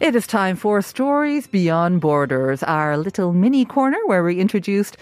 It is time for Stories Beyond Borders, our little mini corner where we introduced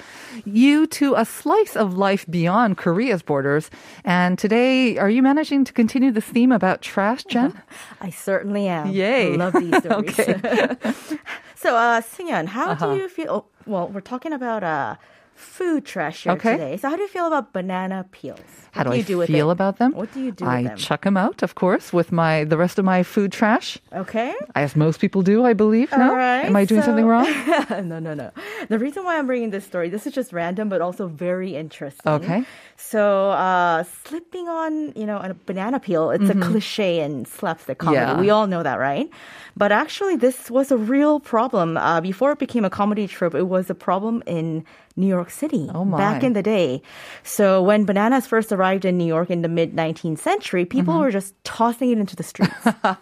you to a slice of life beyond Korea's borders. And today, are you managing to continue this theme about trash, Jen? I certainly am. Yay. Love these stories. Okay. so, uh, Seungyeon, how Uh-huh. do you feel? oh, Well, we're talking about uh, food trash here Okay. today. So, how do you feel about banana peels? How do, What I you do with feel it? about them? What do you do I with them? chuck them out, of course, with my the rest of my food trash, Okay. as most people do, I believe. No, All right. am I doing so- something wrong? no, no, no. The reason why I'm bringing this story, this is just random, but also very interesting. Okay. So, uh, slipping on, you know, a banana peel, it's a cliche in slapstick comedy. Mm-hmm. Yeah. We all know that, right? But actually, this was a real problem. Uh, before it became a comedy trope, it was a problem in New York City Oh, my. back in the day. So, when bananas first arrived in New York in the mid 19th century, people Mm-hmm. were just tossing it into the streets.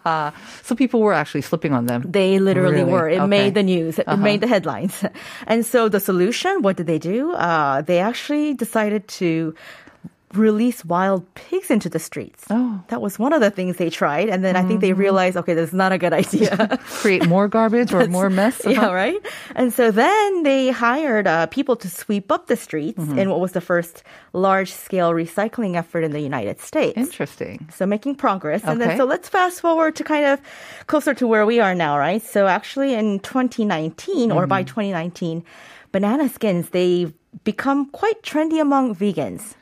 so people were actually slipping on them. They literally Really? were. It Okay. Uh-huh. made the news. It made the headlines. And so the solution, what did they do? Uh, they actually decided to release wild pigs into the streets. Oh. That was one of the things they tried. And then I think they Mm-hmm. realized, okay, this is not a good idea. Create more garbage or more mess. Yeah, Uh-huh. right. And so then they hired uh, people to sweep up the streets Mm-hmm. in what was the first large scale recycling effort in the United States. Interesting. So making progress. And then so let's fast forward to kind of closer to where we are now, right? So actually in 2019 or Mm-hmm. by 2019, banana skins, they've become quite trendy among vegans.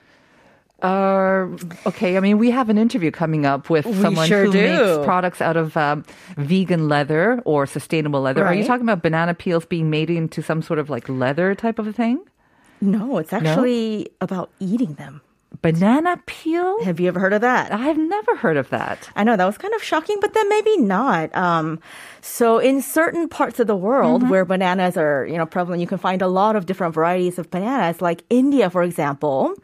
Uh, okay, I mean, we have an interview coming up with someone sure who do. makes products out of um, vegan leather or sustainable leather. Are you talking about banana peels being made into some sort of like leather type of a thing? No, it's actually about eating them. Banana peel? Have you ever heard of that? I've never heard of that. I know that was kind of shocking, but then maybe not. Um, so in certain parts of the world Mm-hmm. where bananas are, you know, prevalent, you can find a lot of different varieties of bananas. Like India, for example,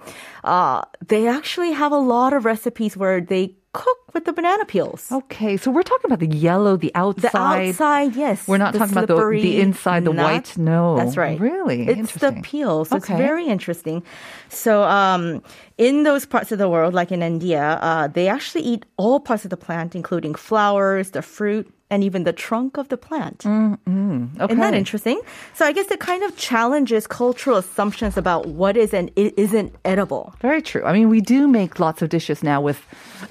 uh, they actually have a lot of recipes where they cook with the banana peels. Okay, so we're talking about the yellow, the outside. The outside, yes. We're not talking about the- the inside, the not- white. No. That's right. Really? It's the peel. So it's Okay. very interesting. So um, in those parts of the world, like in India, uh, they actually eat all parts of the plant, including flowers, the fruit, and even the trunk of the plant. Mm, Okay. Isn't that interesting? So I guess it kind of challenges cultural assumptions about what is and isn't edible. Very true. I mean, we do make lots of dishes now with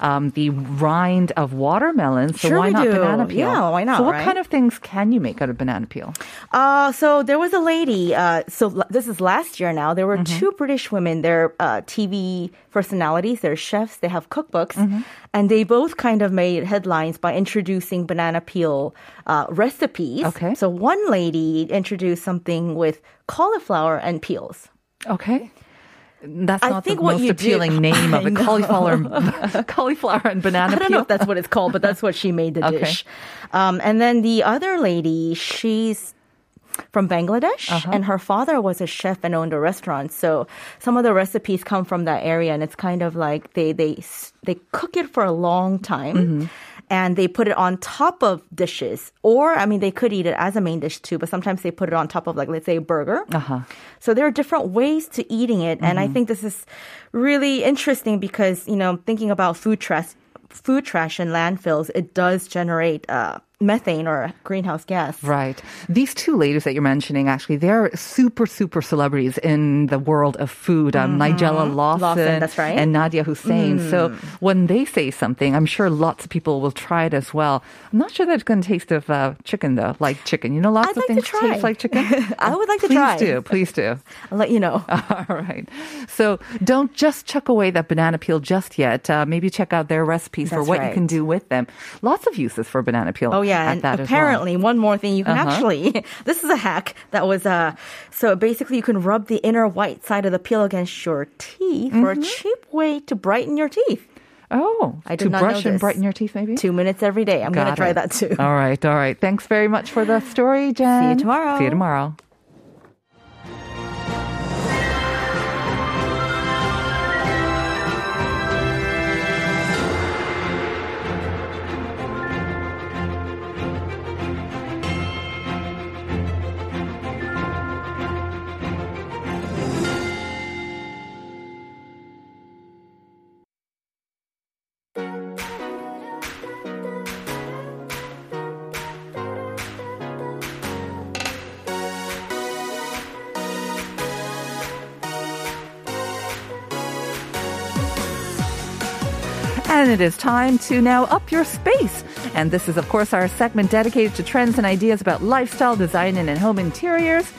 um, the rind of watermelon. So Sure why we not do. banana peel? Yeah, why not, So what right? kind of things can you make out of banana peel? Uh, so there was a lady. Uh, so this is last year now. There were Mm-hmm. two British women. They're uh, TV personalities. They're chefs. They have cookbooks, Mm-hmm. and they both kind of made headlines by introducing banana peel uh, recipes. Okay. So one lady introduced something with cauliflower and peels. Okay. That's I think the what most you do- appealing name of I a know. cauliflower, cauliflower and banana I don't peel. know if that's what it's called, but that's what she made the Okay. dish. Um, and then the other lady, she's from Bangladesh, Uh-huh. and her father was a chef and owned a restaurant. So some of the recipes come from that area, and it's kind of like they they they cook it for a long time. Mm-hmm. And they put it on top of dishes, or I mean, they could eat it as a main dish too. But sometimes they put it on top of, like, let's say, a burger. Uh-huh. So there are different ways to eating it, and I Mm-hmm. think this is really interesting because you know thinking about food trash, food trash and landfills, it does generate uh, methane or greenhouse gas. Right. These two ladies that you're mentioning, actually, they're super, super celebrities in the world of food. Um, Nigella Lawson, Lawson, that's right. and Nadiya Hussain. So when they say something, I'm sure lots of people will try it as well. I'm not sure that it's going to taste of uh, chicken, though, like chicken. You know, lots I'd of like things taste like chicken. I would like to please try. Please do. Please do. I'll let you know. All right. So don't just chuck away that banana peel just yet. Uh, maybe check out their recipes for That's what you can do with them. Lots of uses for banana peel. Oh yeah, at and as well. apparently one more thing you can Uh-huh. actually this is a hack that was uh so basically you can rub the inner white side of the peel against your teeth for a Mm-hmm. cheap way to brighten your teeth. Oh, I to did not know brush and brighten your teeth, maybe. Two minutes every day. I'm gonna try that too. All right, all right. Thanks very much for the story, Jen. See you tomorrow. See you tomorrow. And it is time to now up your space. And this is, of course, our segment dedicated to trends and ideas about lifestyle design and home interiors.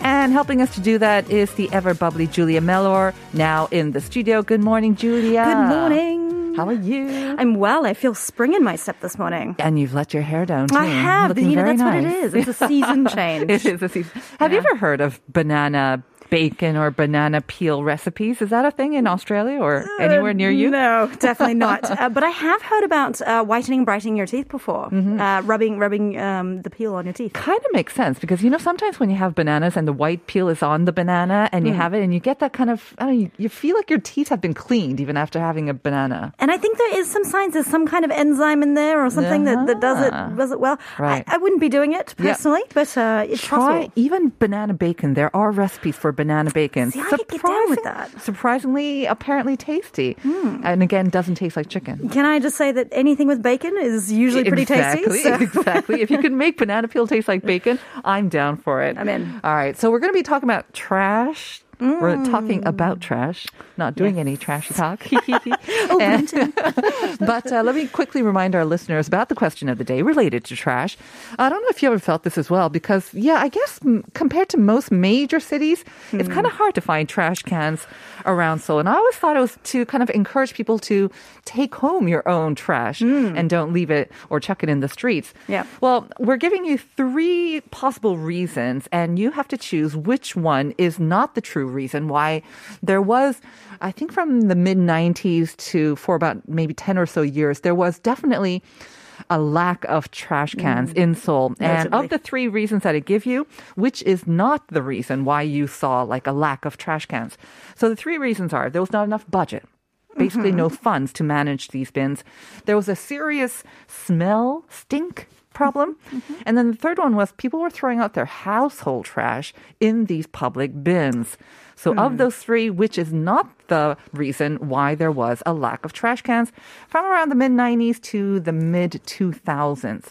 And helping us to do that is the ever bubbly Julia Mellor, now in the studio. Good morning, Julia. Good morning. How are you? I'm well. I feel spring in my step this morning. and you've let your hair down too. I have. Looking you know, that's what it nice. is. It's a season change. it is a season. Have you ever heard of banana bacon or banana peel recipes? Is that a thing in Australia or anywhere near you? No, definitely not. Uh, but I have heard about uh, whitening and brightening your teeth before. Mm-hmm. Uh, rubbing, rubbing um, the peel on your teeth. kind of makes sense because you know sometimes when you have bananas and the white peel is on the banana and you have it and you get that kind of I don't know, you, you feel like your teeth have been cleaned even after having a banana. And I think there is some signs there's some kind of enzyme in there or something that, that does it Ah. does it well. Right. I, I wouldn't be doing it Yeah. personally, but uh, it's Try possible. even banana bacon. There are recipes for banana bacon. See, I could get down with that. Surprisingly, apparently tasty, hmm. and again doesn't taste like chicken. Can I just say that anything with bacon is usually pretty exactly, tasty? so- exactly. If you can make banana peel taste like bacon, I'm down for it. I'm in. All right, so we're going to be talking about trash. We're talking mm. about trash, not doing any trash talk. Oh, And- but uh, let me quickly remind our listeners about the question of the day related to trash. I don't know if you ever felt this as well, because, yeah, I guess m- compared to most major cities, it's hmm. kind of hard to find trash cans around Seoul. And I always thought it was to kind of encourage people to take home your own trash hmm. and don't leave it or chuck it in the streets. Yeah. Well, we're giving you three possible reasons, and you have to choose which one is not the true reason why there was, I think from the mid 90s to for about maybe 10 or so years, there was definitely a lack of trash mm-hmm. cans in Seoul. And of the three reasons that I give you, which is not the reason why you saw like a lack of trash cans? So the three reasons are there was not enough budget. Basically, mm-hmm. no funds to manage these bins. There was a serious smell, stink problem. Mm-hmm. Mm-hmm. And then the third one was people were throwing out their household trash in these public bins. So, of hmm. those three, which is not the reason why there was a lack of trash cans from around the mid 90s to the mid 2000s.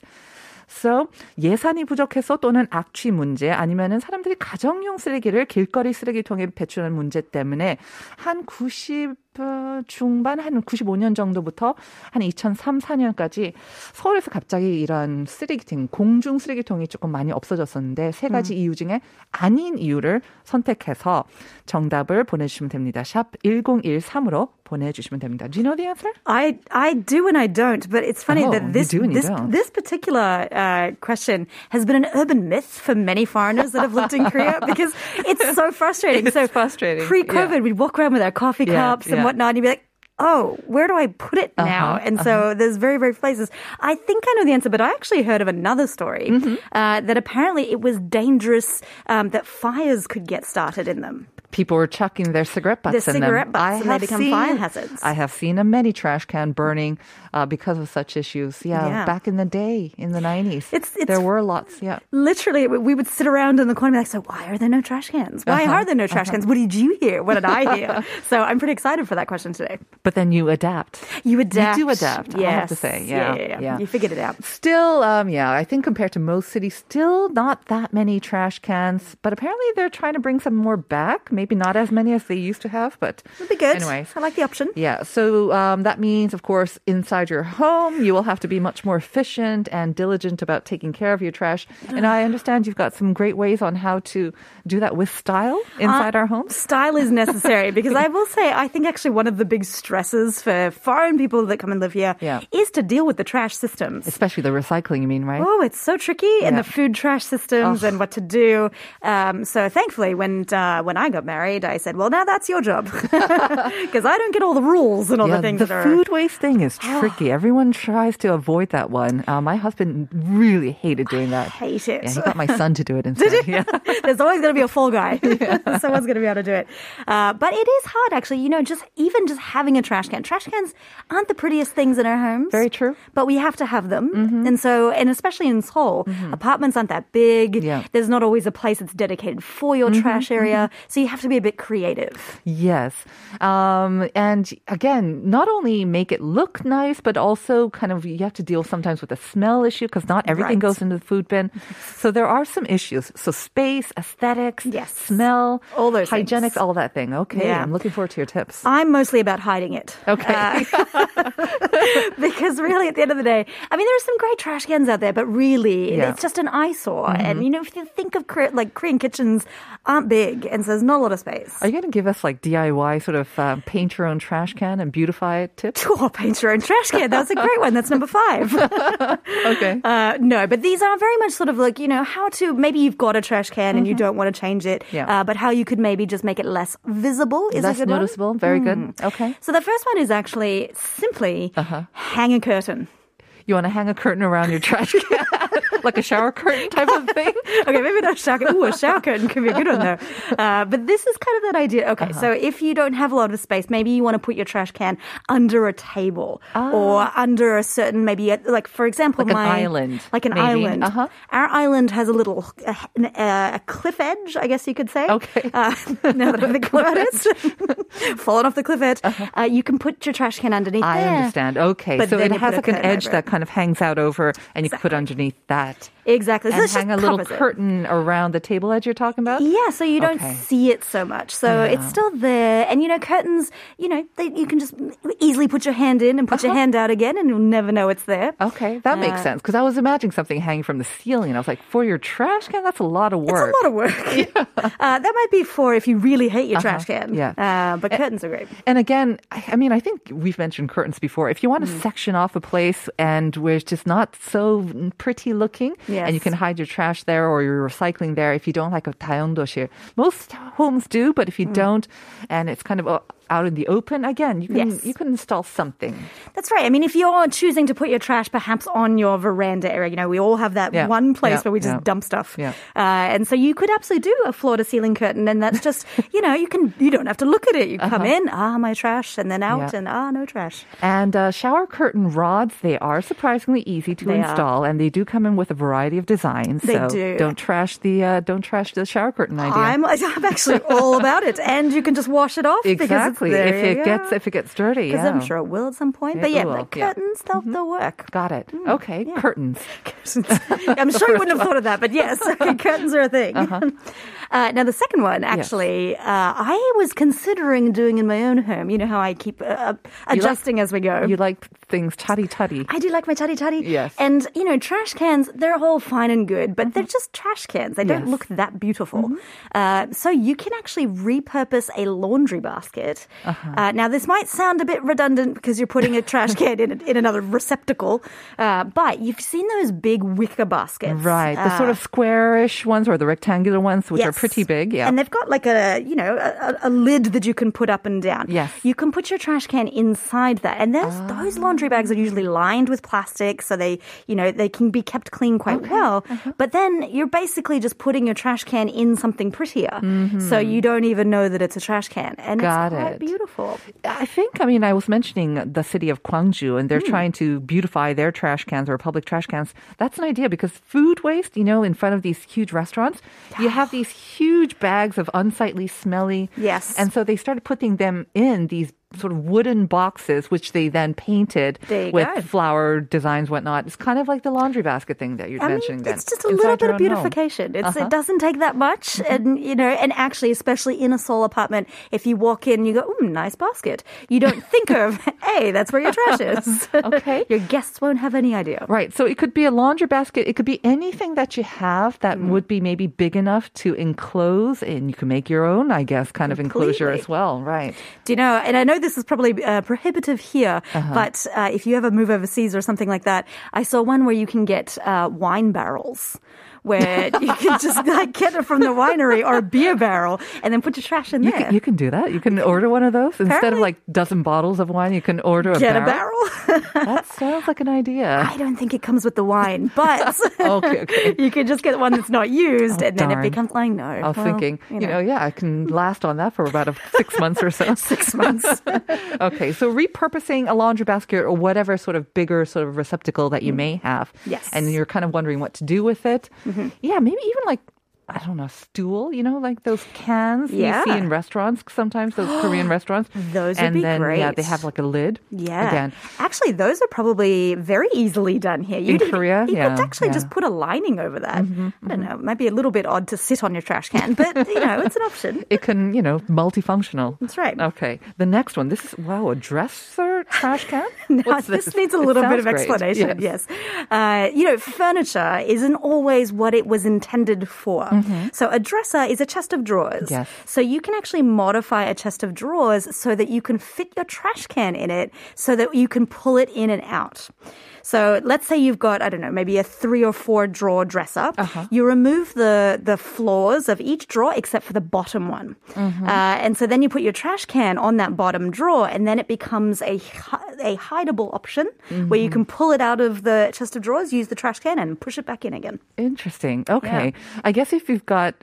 So 예산이 부족해서 또는 악취 문제 아니면은 사람들이 가정용 쓰레기를 길거리 쓰레기통에 배출하는 문제 때문에 한 90 어, 중반 한 95년 정도부터 한 2003, 4년까지 서울에서 갑자기 이런 쓰레기통, 공중 쓰레기통이 조금 많이 없어졌었는데 세 가지 이유 중에 아닌 이유를 선택해서 정답을 보내주시면 됩니다. 샵 1013으로 보내주시면 됩니다. Do you know the answer? I I do and I don't, but it's funny Oh, that you this do and you this don't. this particular uh, question has been an urban myth for many foreigners that have lived in Korea because it's so frustrating. It's so frustrating, Pre-COVID, yeah. we'd walk around with our coffee Yeah, cups and yeah. whatnot, and you'd be like. Oh, where do I put it now? Uh-huh, and so there's very, very few places. I think I know the answer, but I actually heard of another story Mm-hmm. uh, that apparently it was dangerous um, that fires could get started in them. people were chucking their cigarette butts The in them. cigarette butts, I and they have become seen, fire hazards. I have seen a many trash can burning uh, because of such issues. Yeah, Yeah. back in the day, in the 90s. It's- it's- there were lots, yeah. Literally, we would sit around in the corner and be like, so why are there no trash cans? Why Uh-huh. are there no trash cans? What did you hear? What did I hear? so I'm pretty excited for that question today. But then you adapt. You adapt. You do adapt, I have to Yes. say. Yeah, yeah, yeah. yeah. You figured it out. Still, um, yeah, I think compared to most cities, still not that many trash cans. But apparently they're trying to bring some more back. Maybe not as many as they used to have, but That'd be good. Anyways, I like the option. Yeah, so um, that means, of course, inside your home, you will have to be much more efficient and diligent about taking care of your trash. And I understand you've got some great ways on how to do that with style inside Uh, our homes. Style is necessary because I will say, I think actually one of the big stresses for foreign people that come and live here is Yeah. to deal with the trash systems. Especially the recycling, you mean, right? Oh, it's so tricky, and Yeah. the food trash systems and what to do. Um, so thankfully, when uh, when I got married, I said, "Well, now that's your job," because I don't get all the rules and all the things the that are. food waste thing is tricky. Everyone tries to avoid that one. Uh, my husband really hated doing that. hate it. Yeah, he got my son to do it instead. Yeah. There's always going to be a fall guy. Someone's going to be able to do it. Uh, but it is hard, actually. You know, just even just having a trash can. Trash cans aren't the prettiest things in our homes. Very true. Mm-hmm. But we have to have them. And so, and especially in Seoul, apartments aren't that big. Yeah. Mm-hmm, There's not always a place that's dedicated for your trash area. So you have to be a bit creative. Yes. Um, and again, not only make it look nice, but also kind of you have to deal sometimes with the smell issue because not everything Right. goes into the food bin. So there are some issues. So space, aesthetics, Yes. smell, All those hygienics, things. all that thing. Okay. Yeah. I'm looking forward to your tips. I'm mostly about hiding it. Okay. Uh, because really, at the end of the day, I mean, there are some great trash cans out there, but really, Yeah. Mm-hmm. it's just an eyesore. And, you know, if you think of like Korean kitchens aren't big, and so there's not a of space. Are you going to give us like DIY sort of uh, paint your own trash can and beautify it tips? Oh, paint your own trash can. That's a great one. That's number five. Okay. Uh, no, but these are very much sort of like, you know, how to maybe you've got a trash can and you don't want to change it, Mm-hmm. Yeah. uh, but how you could maybe just make it less visible is Less a good one. noticeable. Very good. Okay. So the first one is actually simply Uh-huh. hang a curtain. You want to hang a curtain around your trash can? like a shower curtain type of thing? okay, maybe not a shower curtain. Ooh, a shower curtain could be a good one though. Uh, but this is kind of that idea. Okay, Uh-huh. so if you don't have a lot of space, maybe you want to put your trash can under a table or under a certain, maybe a, like for example, Ah. Like an my island, like an maybe. island. Uh-huh. Our island has a little a, a cliff edge, I guess you could say. Okay. Uh, now that I think about it, falling off the cliff edge, uh you can put your trash can underneath Uh-huh. I there. understand. Okay. But so it has like an edge that it. Kind of hangs out over and you can put underneath that. Exactly. So and hang a little it. curtain around the table edge you're talking about? Yeah, so you don't Okay. see it so much. So it's still there. And, you know, curtains, you know, they, you can just easily put your hand in and put your Uh-huh. hand out again and you'll never know it's there. Okay, that makes Uh, sense because I was imagining something hanging from the ceiling. And I was like, for your trash can, that's a lot of It's work. a lot of work. uh, that might be for if you really hate your trash can. Uh-huh. Yeah. Uh, but curtains are great. And again, I I mean, I think we've mentioned curtains before. If you want to Mm. section off a place and where it's just not so pretty looking, and you Yes. can hide your trash there or your recycling there, if you don't like a 다용도실, most homes do, but Mm. if you don't, and it's kind of uh, out in the open, again, you can Yes. you can install something. That's right. I mean, if you're choosing to put your trash perhaps on your veranda area, you know, we all have that Yeah. one place Yeah. where we just Yeah. dump stuff. Yeah. Uh, and so you could absolutely do a floor to ceiling curtain. And that's just, you know, you can, you don't have to look at it. You come in, ah, my trash, and then out, Uh-huh. And ah, no trash. And uh, shower curtain rods, they are surprisingly easy to They are. install, and they do come in with a variety of designs. They so do. don't trash the uh, don't trash the shower curtain idea. I'm, I'm actually all about it. And you can just wash it off. exactly. Because it's, there if it go. gets if it gets dirty, Because yeah. I'm sure it will at some point. It but yeah, will, yeah. curtains, they'll, they'll work. Got it. Mm, Okay, curtains. I'm sure you wouldn't have thought of that, but yes, okay, curtains are a thing. Uh-huh. Uh, now, the second one, actually, uh, I was considering doing in my own home. You know how I keep uh, adjusting as we go. You like things tutty tutty. I do like my tutty tutty. Yes. And, you know, trash cans, they're all fine and good, but they're just trash cans. They don't look that beautiful. Uh, so you can actually repurpose a laundry basket Uh, now, this might sound a bit redundant because you're putting a trash can in, in another receptacle, uh, but you've seen those big wicker baskets. Right. The sort Uh, of squarish ones or the rectangular ones, which are pretty big. Yeah. And they've got like a, you know, a, a lid that you can put up and down. Yes. You can put your trash can inside that. And there's, those laundry bags are usually lined with plastic so they, you know, they can be kept clean quite well. Uh-huh. But then you're basically just putting your trash can in something prettier. So you don't even know that it's a trash can. And Mm-hmm. Got it's quite it. beautiful. I think, I mean, I was mentioning the city of Gwangju, and they're Hmm. trying to beautify their trash cans or public trash cans. That's an idea because food waste, you know, in front of these huge restaurants, you have these huge bags of unsightly, smelly. Yes. And so they started putting them in these sort of wooden boxes, which they then painted with go. flower designs, whatnot. It's kind of like the laundry basket thing that you're I mentioning. mean, then, it's just a inside little bit of beautification. It's, Uh-huh. It doesn't take that much, and you know, and actually, especially in a Seoul apartment, if you walk in, you go, "Ooh, nice basket." You don't think of, "Hey, that's where your trash is." Okay. your guests won't have any idea. Right. So it could be a laundry basket. It could be anything that you have that Mm. would be maybe big enough to enclose, and you can make your own, I guess, kind of enclosure as well. Right. Do you know? And I know this is probably uh, prohibitive here, Uh-huh. but uh, if you ever move overseas or something like that, I saw one where you can get uh, wine barrels. Where you can just like get it from the winery or a beer barrel and then put your trash in You there. can, you can do that. You can order one of those instead of Apparently- like dozen bottles of wine. You can order a get barrel. a barrel. That sounds like an idea. I don't think it comes with the wine, but Okay, okay. you can just get one that's not used, Oh, and then it becomes like no. I was well, thinking, you know, yeah, I can last on that for about a, six months or so. six months. okay, so repurposing a laundry basket or whatever sort of bigger sort of receptacle that you may have. Mm. Yes. Mm-hmm. And you're kind of wondering what to do with it. Mm-hmm. Yeah, maybe even like, I don't know, stool, you know, like those cans Yeah. you see in restaurants sometimes, those Korean restaurants. Those would and be then, Yeah, they have like a lid. Yeah. Again. Actually, those are probably very easily done here. You In could- Korea? You Yeah, could actually yeah. just put a lining over that. Mm-hmm, I don't mm-hmm. know. It might be a little bit odd to sit on your trash can, but, you know, it's an option. It can, you know, multifunctional. That's right. Okay. The next one. This is, wow, a dresser trash can? Now, What's this? needs a little bit of great. explanation. Yes. Uh, you know, furniture isn't always what it was intended for. So a dresser is a chest of drawers. Yes. So you can actually modify a chest of drawers so that you can fit your trash can in it so that you can pull it in and out. So let's say you've got, I don't know, maybe a three or four drawer dresser. Uh-huh. You remove the, the floors of each drawer except for the bottom one. Mm-hmm. Uh, and so then you put your trash can on that bottom drawer and then it becomes a, a hideable option where you mm-hmm. can pull it out of the chest of drawers, use the trash can and push it back in again. Interesting. Okay. I guess if you've got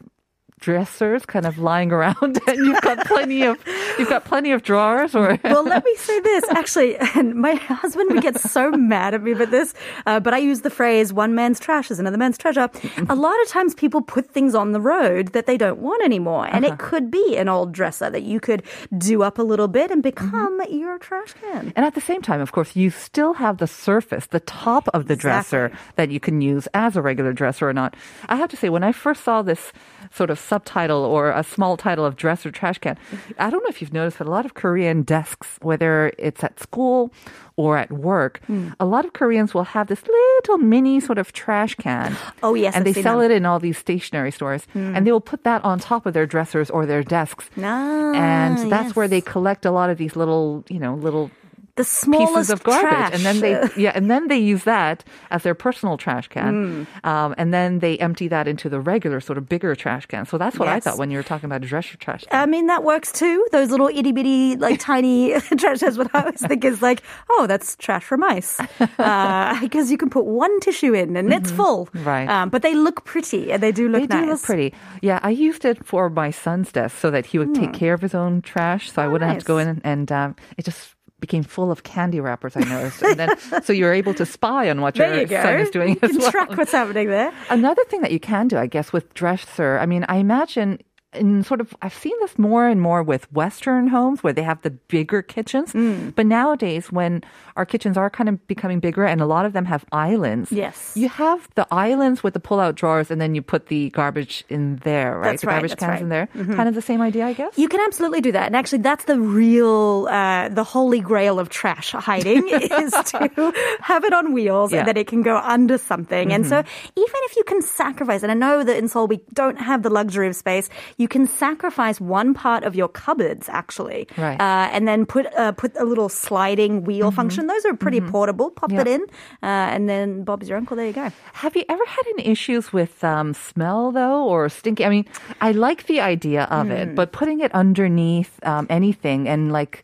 dressers kind of lying around and you've got plenty of you've got plenty of drawers or well, let me say this actually, and my husband would get so mad at me about this, uh, but I use the phrase "one man's trash is another man's treasure." A lot of times, people put things on the road that they don't want anymore, and it could be an old dresser that you could do up a little bit and become your trash can. And at the same time, of course, you still have the surface, the top of the dresser that you can use as a regular dresser or not. I have to say, when I first saw this sort of subtitle or a small title of dresser trash can, I don't know if you've noticed, but a lot of Korean desks, whether it's at school or at work, Hmm. a lot of Koreans will have this little mini sort of trash can. Oh, yes, and I've they sell them. It in all these stationery stores, and they will put that on top of their dressers or their desks. Ah, and that's where they collect a lot of these little, you know, little the smallest pieces of garbage, trash. and then they yeah, and then they use that as their personal trash can, Hmm. um, and then they empty that into the regular sort of bigger trash can. So that's what I thought when you were talking about a dresser trash. can. I mean, that works too. Those little itty bitty, like tiny trash cans. What I always think is like, oh, that's trash for mice. Because you can put one tissue in and it's full. Mm-hmm. Right. Um, but they look pretty and they do look They nice. do look pretty. Yeah, I used it for my son's desk so that he would take care of his own trash, so I wouldn't have to go Hmm. In and um, it just became full of candy wrappers. I noticed, and then so you're able to spy on what There your you son is doing you as can well. track what's happening there. Another thing that you can do, I guess, with dresser, I mean, I imagine in sort of, I've seen this more and more with Western homes where they have the bigger kitchens. Mm. But nowadays, when our kitchens are kind of becoming bigger and a lot of them have islands, Yes. you have the islands with the pull out drawers and then you put the garbage in there, right? That's the right, garbage cans right. Mm-hmm. in there. Kind of the same idea, I guess. You can absolutely do that. And actually, that's the real, uh, the holy grail of trash hiding is to have it on wheels Yeah. and that it can go under something. And so Mm-hmm. even if you can sacrifice, and I know that in Seoul we don't have the luxury of space, you you can sacrifice one part of your cupboards actually, Right. Uh, and then put uh, put a little sliding wheel function. Those are pretty portable. Pop Mm-hmm. It in, uh, and then Bob's your uncle. There you go. Have you ever had any issues with um, smell though, or stinky? I mean, I like the idea of Hmm. it, but putting it underneath um, anything and like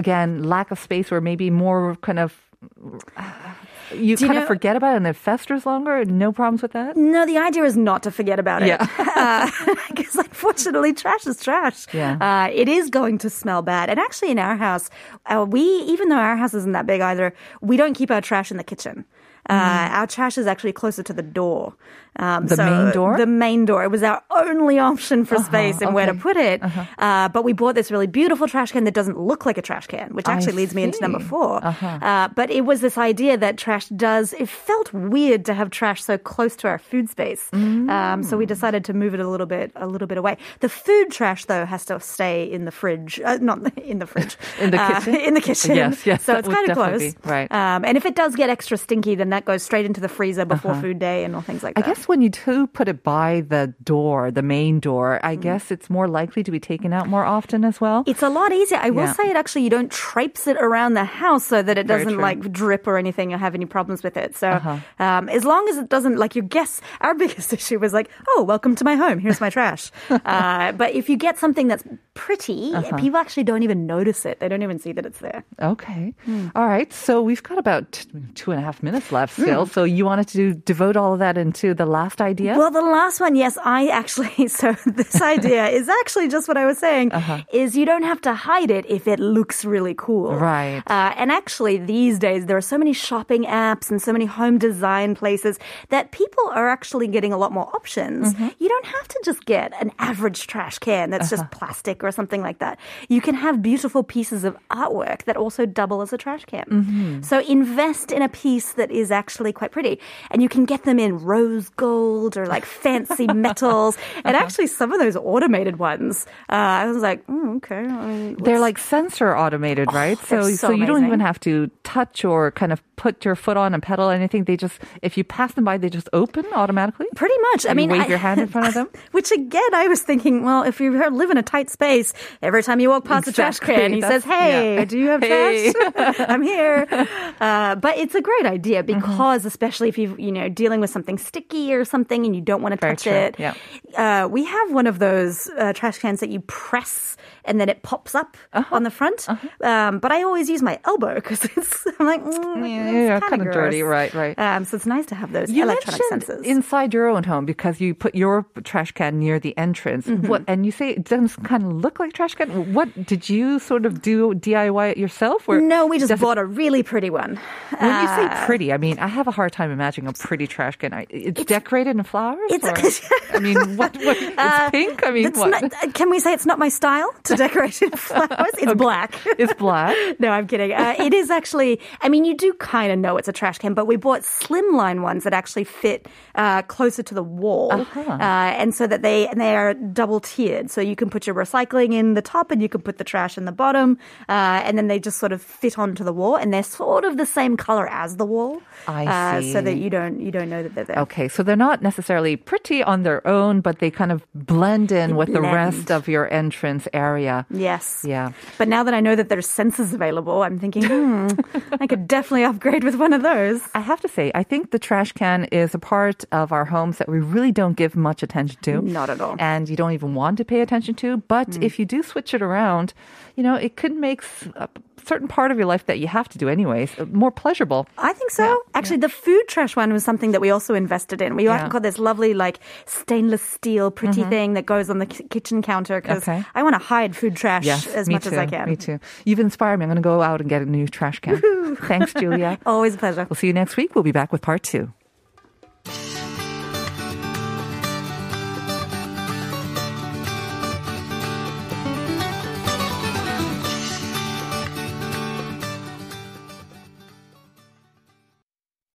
again, lack of space or maybe more kind of. You Do you kind of forget about it and it festers longer. No problems with that. No, the idea is not to forget about it. Yeah. Because unfortunately, trash is trash. Yeah. Uh, it is going to smell bad. And actually, in our house, uh, we, even though our house isn't that big either, we don't keep our trash in the kitchen. Uh, Our trash is actually closer to the door. Um. The so main door? Uh-huh, The main door. It was our only option for space and where to put it. Uh, but we bought this really beautiful trash can that doesn't look like a trash can, which I actually leads me into number four. Uh-huh. Uh, but it was this idea that trash does, it felt weird to have trash so close to our food space. Um, so we decided to move it a little bit, a little bit away. The food trash though has to stay in the fridge, uh, not in the fridge, In the Uh, kitchen? in the kitchen. Yes, yes, So it's kind of close. be- right. Um, and if it does get extra stinky, then that goes straight into the freezer before food day and all things like Uh-huh. I that. guess when you do put it by the door, the main door, I Mm. guess it's more likely to be taken out more often as well. It's a lot easier. I will Yeah. say it actually, you don't traipse it around the house so that it doesn't like drip or anything or have any problems with it. So, Uh-huh. um, as long as it doesn't, like your guess, our biggest issue was like, oh, welcome to my home. Here's my trash. uh, but if you get something that's pretty, Uh-huh. people actually don't even notice it. They don't even see that it's there. Okay. Hmm. All right. So we've got about two and a half minutes left still. So you wanted to devote all of that into the last idea? Well, the last one, yes, I actually, so this idea is actually just what I was saying, Uh-huh. is you don't have to hide it if it looks really cool. Right. Uh, and actually, these days, there are so many shopping apps and so many home design places that people are actually getting a lot more options. Mm-hmm. You don't have to just get an average trash can that's Uh-huh. just plastic or something like that. You can have beautiful pieces of artwork that also double as a trash can. Mm-hmm. So invest in a piece that is actually quite pretty. And you can get them in rose gold or like fancy metals. And actually, some of those automated ones, uh, I was like, mm, okay. I mean, They're like sensor automated, right? they're so you don't even have to touch or kind of put your foot on a pedal or anything. They just if you pass them by, they just open automatically. Pretty much. I mean, wave I- your hand in front of them? Which again, I was thinking, well, if you live in a tight space, every time you walk past a trash can, he says, "Hey, yeah. do you have Hey. trash? I'm here." Uh, but it's a great idea Mm-hmm. because, especially if you you know dealing with something sticky or something and you don't want to touch true. it. Yeah. Uh, we have one of those uh, trash cans that you press and then it pops up Uh-huh. on the front. Um, but I always use my elbow because it's I'm like, mm, Yeah, it's kinda kind of dirty. Right, right. Um, so it's nice to have those You electronic sensors. inside your own home because you put your trash can near the entrance. Mm-hmm. What and you say it doesn't kind of look like a trash can. What did you sort of do DIY it yourself? Or no, we just does it- bought a really pretty one. When you say Uh, pretty, I mean I have a hard time imagining a pretty trash can. I- It's, decorated in flowers. it's- or- I mean, what? what it's pink. I mean, what? not, uh, can we say it's not my style to decorate in flowers? It's black. it's black. No, I'm kidding. Uh, it is actually, I mean, you do kind of know it's a trash can, but we bought slimline ones that actually fit uh, closer to the wall. Uh-huh. Uh, and so that they, and they are double tiered. So you can put your recycling in the top and you can put the trash in the bottom. Uh, and then they just sort of fit onto the wall and they're sort of the same color as the wall. I uh, So that you don't, you don't know that they're there. Okay, so they're not necessarily pretty on their own, but they kind of blend in with the rest of your entrance area. Yes. Yeah. But now that I know that there's sensors available, I'm thinking, hmm, I could definitely upgrade with one of those. I have to say, I think the trash can is a part of our homes that we really don't give much attention to. Not at all. And you don't even want to pay attention to. But mm. if you do switch it around, you know, it could make a certain part of your life that you have to do anyways uh, more pleasurable. I think so. Actually, the food trash one was something that we also invested in. We Yeah. Mm-hmm. got this lovely, like, stainless steel, pretty thing that goes on the ki- kitchen counter because Okay. I want to hide food trash Yes, as much too. as I can. Me too. You've inspired me. I'm going to go out and get a new trash can. Thanks, Julia. Always a pleasure. We'll see you next week. We'll be back with part two.